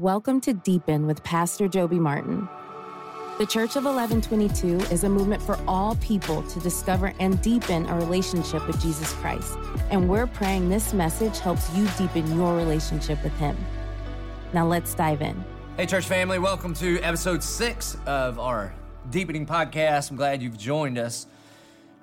Welcome to Deepen with Pastor Joby Martin. The Church of 1122 is a movement for all people to discover and deepen a relationship with Jesus Christ. And we're praying this message helps you deepen your relationship with Him. Now let's dive in. Hey, church family, welcome to episode six of our Deepening podcast. I'm glad you've joined us.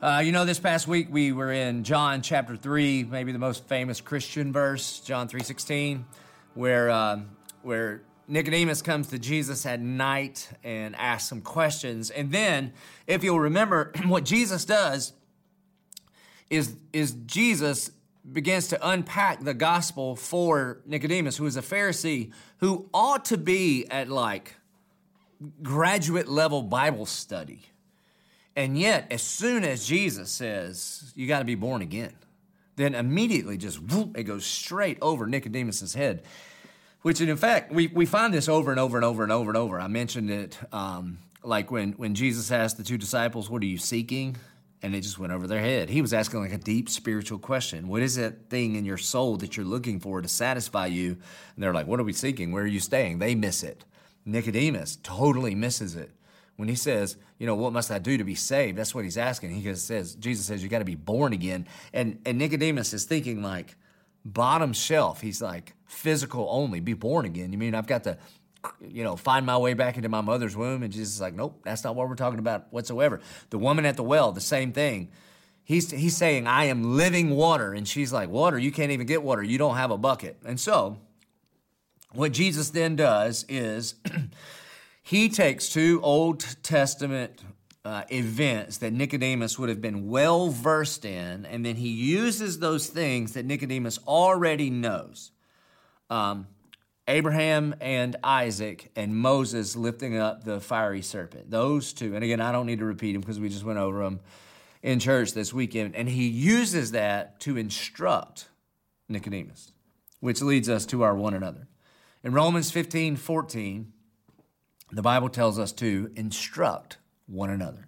Uh, you know, this past week we were in John chapter three, maybe the most famous Christian verse, John three sixteen, where uh, where Nicodemus comes to Jesus at night and asks some questions, and then, if you'll remember, what Jesus does is is Jesus begins to unpack the gospel for Nicodemus, who is a Pharisee who ought to be at like graduate level Bible study and yet, as soon as Jesus says, you got to be born again, then immediately just whoop, it goes straight over Nicodemus's head. Which, in fact, we, we find this over and over and over and over and over. I mentioned it um, like when, when Jesus asked the two disciples, What are you seeking? And it just went over their head. He was asking like a deep spiritual question. What is that thing in your soul that you're looking for to satisfy you? And they're like, What are we seeking? Where are you staying? They miss it. Nicodemus totally misses it when he says, you know, what must I do to be saved? That's what he's asking. He says, Jesus says, you got to be born again. And, and Nicodemus is thinking like bottom shelf. He's like physical only, be born again. You mean I've got to, you know, find my way back into my mother's womb? And Jesus is like, nope, that's not what we're talking about whatsoever. The woman at the well, the same thing. He's, he's saying, I am living water. And she's like, water? You can't even get water. You don't have a bucket. And so what Jesus then does is he takes two Old Testament uh, events that Nicodemus would have been well versed in, and then he uses those things that Nicodemus already knows. Um, Abraham and Isaac and Moses lifting up the fiery serpent. Those two, and again, I don't need to repeat them because we just went over them in church this weekend. And he uses that to instruct Nicodemus, which leads us to our one another. In Romans 15 14, the Bible tells us to instruct one another.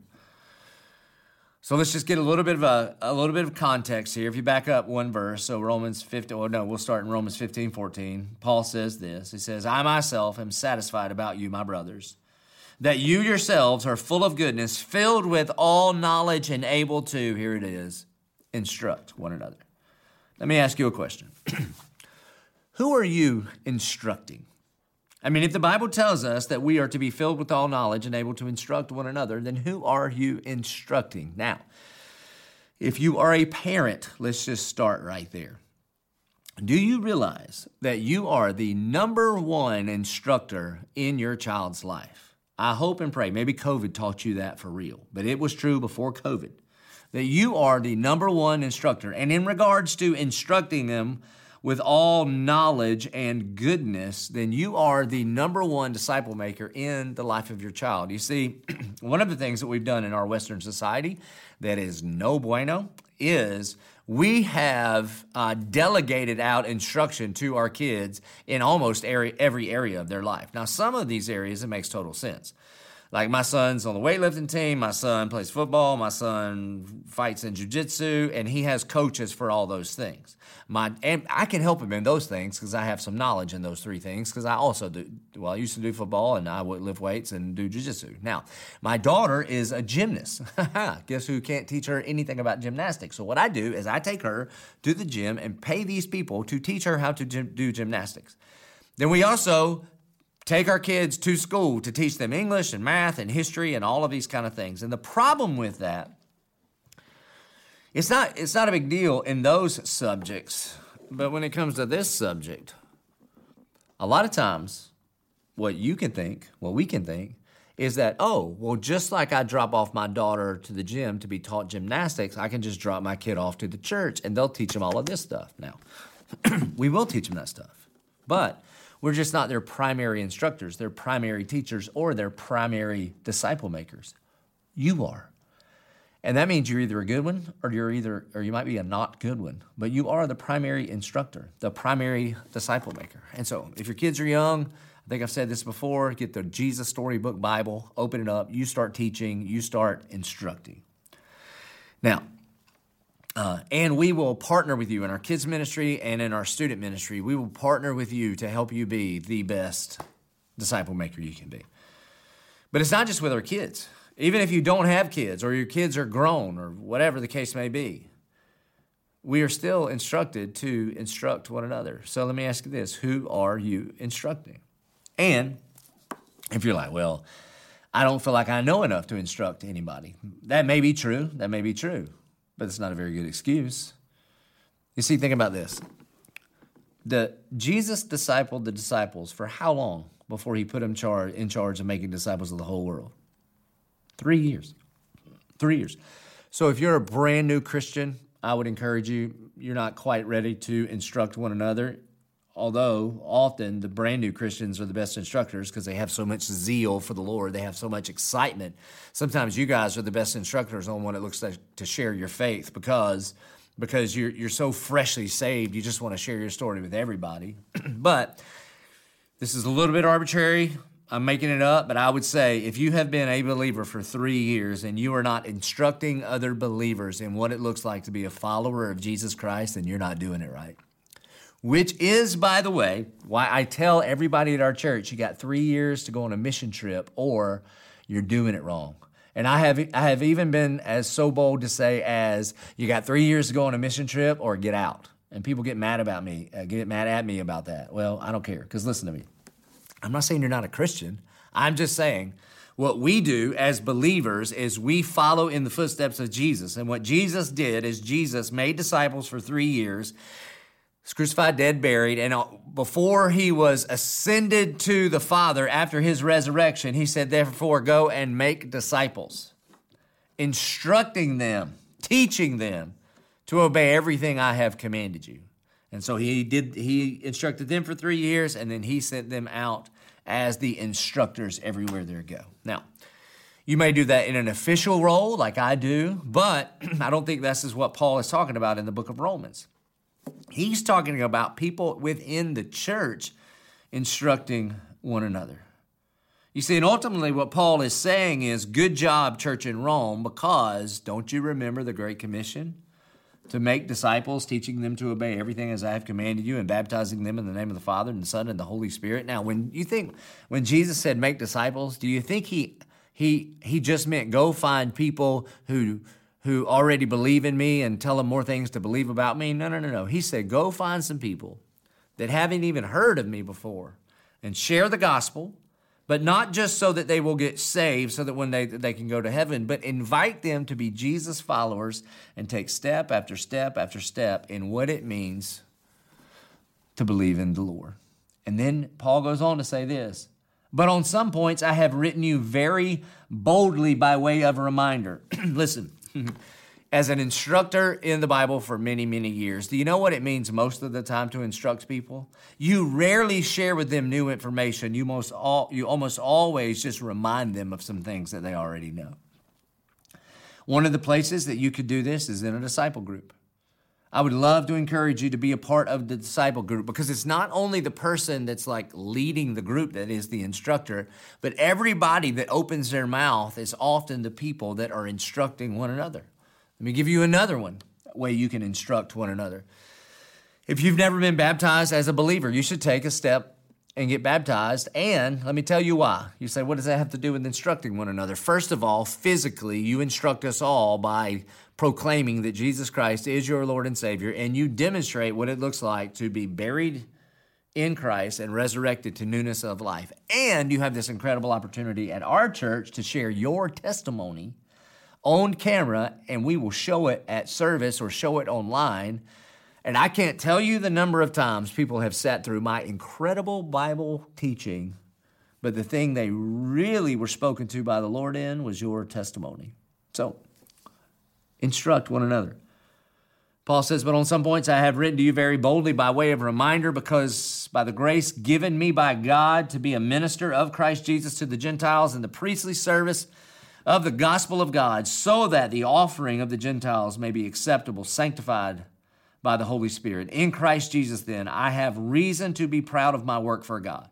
So let's just get a little bit of a, a little bit of context here. If you back up one verse, so Romans 15, well, no, we'll start in Romans 15, 14. Paul says this. He says, I myself am satisfied about you, my brothers, that you yourselves are full of goodness, filled with all knowledge, and able to, here it is, instruct one another. Let me ask you a question. Who are you instructing? I mean, if the Bible tells us that we are to be filled with all knowledge and able to instruct one another, then who are you instructing? Now, if you are a parent, let's just start right there. Do you realize that you are the number one instructor in your child's life? I hope and pray, maybe COVID taught you that for real, but it was true before COVID, that you are the number one instructor. And in regards to instructing them, with all knowledge and goodness, then you are the number one disciple maker in the life of your child. You see, one of the things that we've done in our Western society that is no bueno is we have uh, delegated out instruction to our kids in almost every, every area of their life. Now, some of these areas, it makes total sense. Like my son's on the weightlifting team, my son plays football, my son fights in jujitsu, and he has coaches for all those things. My and I can help him in those things because I have some knowledge in those three things because I also do. Well, I used to do football and I would lift weights and do jujitsu. Now, my daughter is a gymnast. Guess who can't teach her anything about gymnastics? So what I do is I take her to the gym and pay these people to teach her how to do gymnastics. Then we also take our kids to school to teach them English and math and history and all of these kind of things. And the problem with that, it's not it's not a big deal in those subjects, but when it comes to this subject, a lot of times what you can think, what we can think is that, oh, well, just like I drop off my daughter to the gym to be taught gymnastics, I can just drop my kid off to the church and they'll teach them all of this stuff. Now, we will teach them that stuff. But we're just not their primary instructors, their primary teachers, or their primary disciple makers. You are. And that means you're either a good one or you're either or you might be a not good one. But you are the primary instructor, the primary disciple maker. And so if your kids are young, I think I've said this before, get the Jesus Storybook Bible, open it up, you start teaching, you start instructing. Now, Uh, and we will partner with you in our kids' ministry and in our student ministry. We will partner with you to help you be the best disciple maker you can be. But it's not just with our kids. Even if you don't have kids or your kids are grown or whatever the case may be, we are still instructed to instruct one another. So let me ask you this who are you instructing? And if you're like, well, I don't feel like I know enough to instruct anybody, that may be true. That may be true but it's not a very good excuse. You see, think about this. The Jesus discipled the disciples for how long before he put them char- in charge of making disciples of the whole world? Three years. Three years. So if you're a brand new Christian, I would encourage you, you're not quite ready to instruct one another. Although often the brand new Christians are the best instructors because they have so much zeal for the Lord, they have so much excitement. Sometimes you guys are the best instructors on what it looks like to share your faith because because you're you're so freshly saved, you just want to share your story with everybody. but this is a little bit arbitrary. I'm making it up, but I would say if you have been a believer for three years and you are not instructing other believers in what it looks like to be a follower of Jesus Christ, then you're not doing it right which is, by the way, why I tell everybody at our church you got three years to go on a mission trip or you're doing it wrong. And I have, I have even been as so bold to say as you got three years to go on a mission trip or get out. And people get mad about me, uh, get mad at me about that. Well, I don't care because listen to me. I'm not saying you're not a Christian. I'm just saying what we do as believers is we follow in the footsteps of Jesus. And what Jesus did is Jesus made disciples for three years crucified, dead, buried, and uh, before he was ascended to the Father after his resurrection, he said, Therefore, go and make disciples, instructing them, teaching them to obey everything I have commanded you. And so he did he instructed them for 3 years and then he sent them out as the instructors everywhere they go. Now, you may do that in an official role like I do, but I don't think this is what Paul is talking about in the book of Romans. He's talking about people within the church instructing one another. You see, and ultimately, what Paul is saying is good job, church in Rome, because don't you remember the Great Commission? To make disciples, teaching them to obey everything as I have commanded you, and baptizing them in the name of the Father and the Son and the Holy Spirit. Now, when you think, when Jesus said make disciples, do you think he, he, he just meant go find people who who already believe in me and tell them more things to believe about me. No, no, no, no. He said, go find some people that haven't even heard of me before and share the gospel, but not just so that they will get saved so that when they, they can go to heaven, but invite them to be Jesus followers and take step after step after step in what it means to believe in the Lord. And then Paul goes on to say this but on some points I have written you very boldly by way of a reminder. Listen, as an instructor in the Bible for many, many years, do you know what it means most of the time to instruct people? You rarely share with them new information. You most all, you almost always just remind them of some things that they already know. One of the places that you could do this is in a disciple group. I would love to encourage you to be a part of the disciple group because it's not only the person that's like leading the group that is the instructor, but everybody that opens their mouth is often the people that are instructing one another. Let me give you another one way you can instruct one another. If you've never been baptized as a believer, you should take a step and get baptized. And let me tell you why. You say, what does that have to do with instructing one another? First of all, physically, you instruct us all by proclaiming that Jesus Christ is your Lord and Savior, and you demonstrate what it looks like to be buried in Christ and resurrected to newness of life. And you have this incredible opportunity at our church to share your testimony on camera, and we will show it at service or show it online. And I can't tell you the number of times people have sat through my incredible Bible teaching, but the thing they really were spoken to by the Lord in was your testimony. So, instruct one another. Paul says, But on some points I have written to you very boldly by way of reminder, because by the grace given me by God to be a minister of Christ Jesus to the Gentiles in the priestly service of the gospel of God, so that the offering of the Gentiles may be acceptable, sanctified by the Holy Spirit. In Christ Jesus, then, I have reason to be proud of my work for God.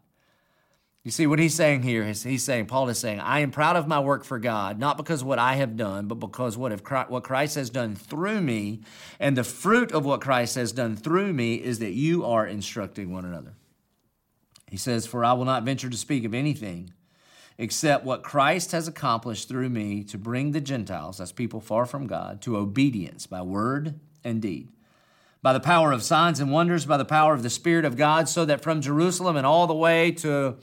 You see, what he's saying here is he's saying, Paul is saying, I am proud of my work for God, not because what I have done, but because what, Christ, what Christ has done through me. And the fruit of what Christ has done through me is that you are instructing one another. He says, For I will not venture to speak of anything except what Christ has accomplished through me to bring the Gentiles, as people far from God, to obedience by word and deed by the power of signs and wonders, by the power of the Spirit of God, so that from Jerusalem and all the way to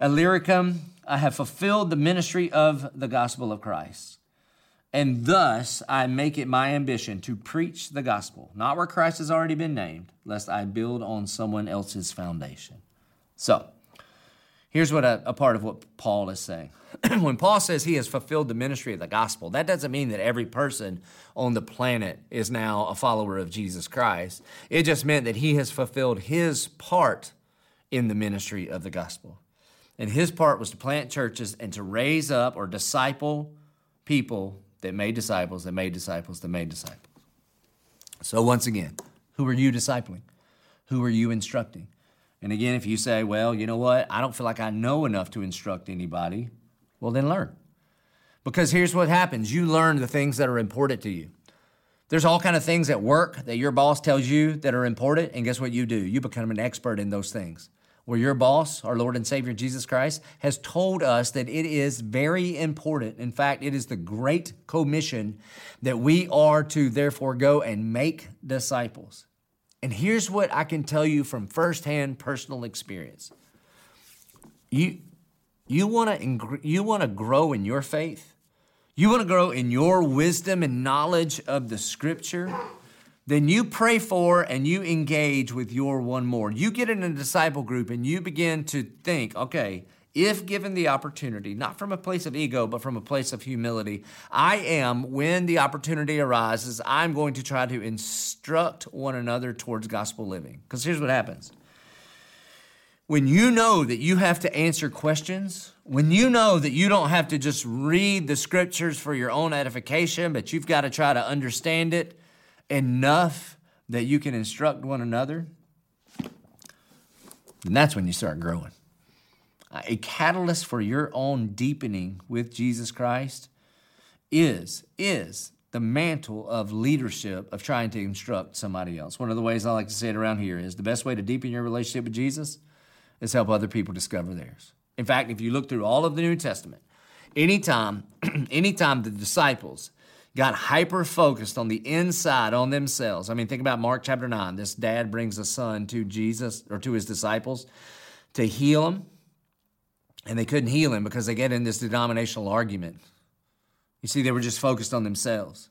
Illyricum, I have fulfilled the ministry of the gospel of Christ. And thus I make it my ambition to preach the gospel, not where Christ has already been named, lest I build on someone else's foundation. So, here's what a, a part of what Paul is saying. when Paul says he has fulfilled the ministry of the gospel, that doesn't mean that every person on the planet is now a follower of Jesus Christ. It just meant that he has fulfilled his part in the ministry of the gospel. And his part was to plant churches and to raise up or disciple people that made disciples, that made disciples, that made disciples. So, once again, who are you discipling? Who are you instructing? And again, if you say, well, you know what, I don't feel like I know enough to instruct anybody, well, then learn. Because here's what happens you learn the things that are important to you. There's all kind of things at work that your boss tells you that are important, and guess what you do? You become an expert in those things where your boss, our Lord and Savior Jesus Christ, has told us that it is very important. In fact, it is the great commission that we are to therefore go and make disciples. And here's what I can tell you from firsthand personal experience. You, you want to you want to grow in your faith? You want to grow in your wisdom and knowledge of the scripture? then you pray for and you engage with your one more. You get in a disciple group and you begin to think, okay, if given the opportunity, not from a place of ego, but from a place of humility, I am, when the opportunity arises, I'm going to try to instruct one another towards gospel living. Because here's what happens when you know that you have to answer questions, when you know that you don't have to just read the scriptures for your own edification, but you've got to try to understand it enough that you can instruct one another, then that's when you start growing. A catalyst for your own deepening with Jesus Christ is is the mantle of leadership of trying to instruct somebody else. One of the ways I like to say it around here is the best way to deepen your relationship with Jesus is help other people discover theirs. In fact, if you look through all of the New Testament, anytime anytime the disciples got hyper focused on the inside, on themselves. I mean, think about Mark chapter 9. This dad brings a son to Jesus or to his disciples to heal him, and they couldn't heal him because they get in this denominational argument. You see, they were just focused on themselves.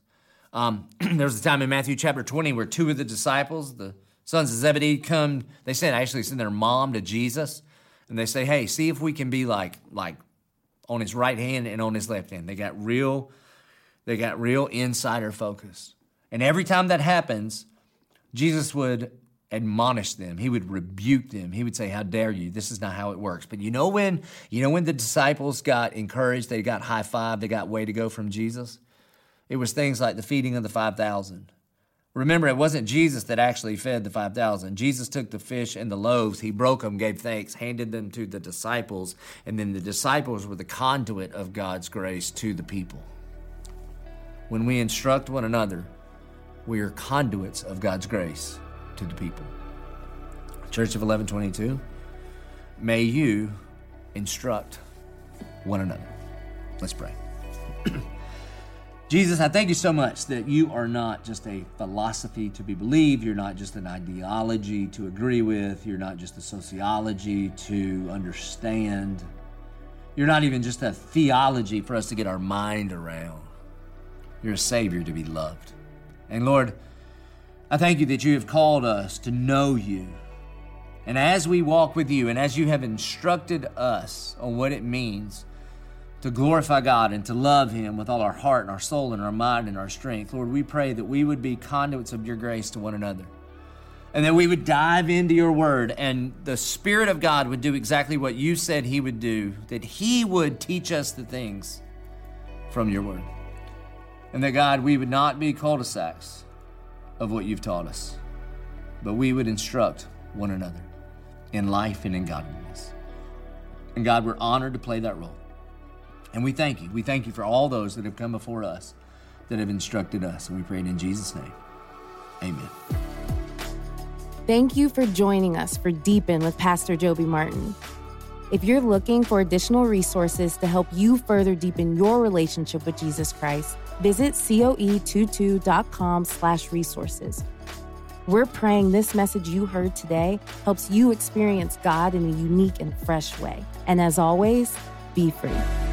Um, there was a time in Matthew chapter 20 where two of the disciples, the sons of Zebedee, come, they said, actually send their mom to Jesus, and they say, hey, see if we can be like, like on his right hand and on his left hand. They got real they got real insider focus. And every time that happens, Jesus would admonish them. He would rebuke them. He would say, "How dare you? This is not how it works." But you know when, you know when the disciples got encouraged, they got high five, they got way to go from Jesus? It was things like the feeding of the 5,000. Remember, it wasn't Jesus that actually fed the 5,000. Jesus took the fish and the loaves, he broke them, gave thanks, handed them to the disciples, and then the disciples were the conduit of God's grace to the people. When we instruct one another, we are conduits of God's grace to the people. Church of 1122, may you instruct one another. Let's pray. Jesus, I thank you so much that you are not just a philosophy to be believed. You're not just an ideology to agree with. You're not just a sociology to understand. You're not even just a theology for us to get our mind around. You're a Savior to be loved. And Lord, I thank you that you have called us to know you. And as we walk with you, and as you have instructed us on what it means to glorify God and to love Him with all our heart and our soul and our mind and our strength, Lord, we pray that we would be conduits of your grace to one another. And that we would dive into your word, and the Spirit of God would do exactly what you said He would do, that He would teach us the things from your word. And that, God, we would not be cul de sacs of what you've taught us, but we would instruct one another in life and in godliness. And God, we're honored to play that role. And we thank you. We thank you for all those that have come before us that have instructed us. And we pray it in Jesus' name. Amen. Thank you for joining us for Deepen with Pastor Joby Martin. If you're looking for additional resources to help you further deepen your relationship with Jesus Christ, visit coe22.com slash resources. We're praying this message you heard today helps you experience God in a unique and fresh way. And as always, be free.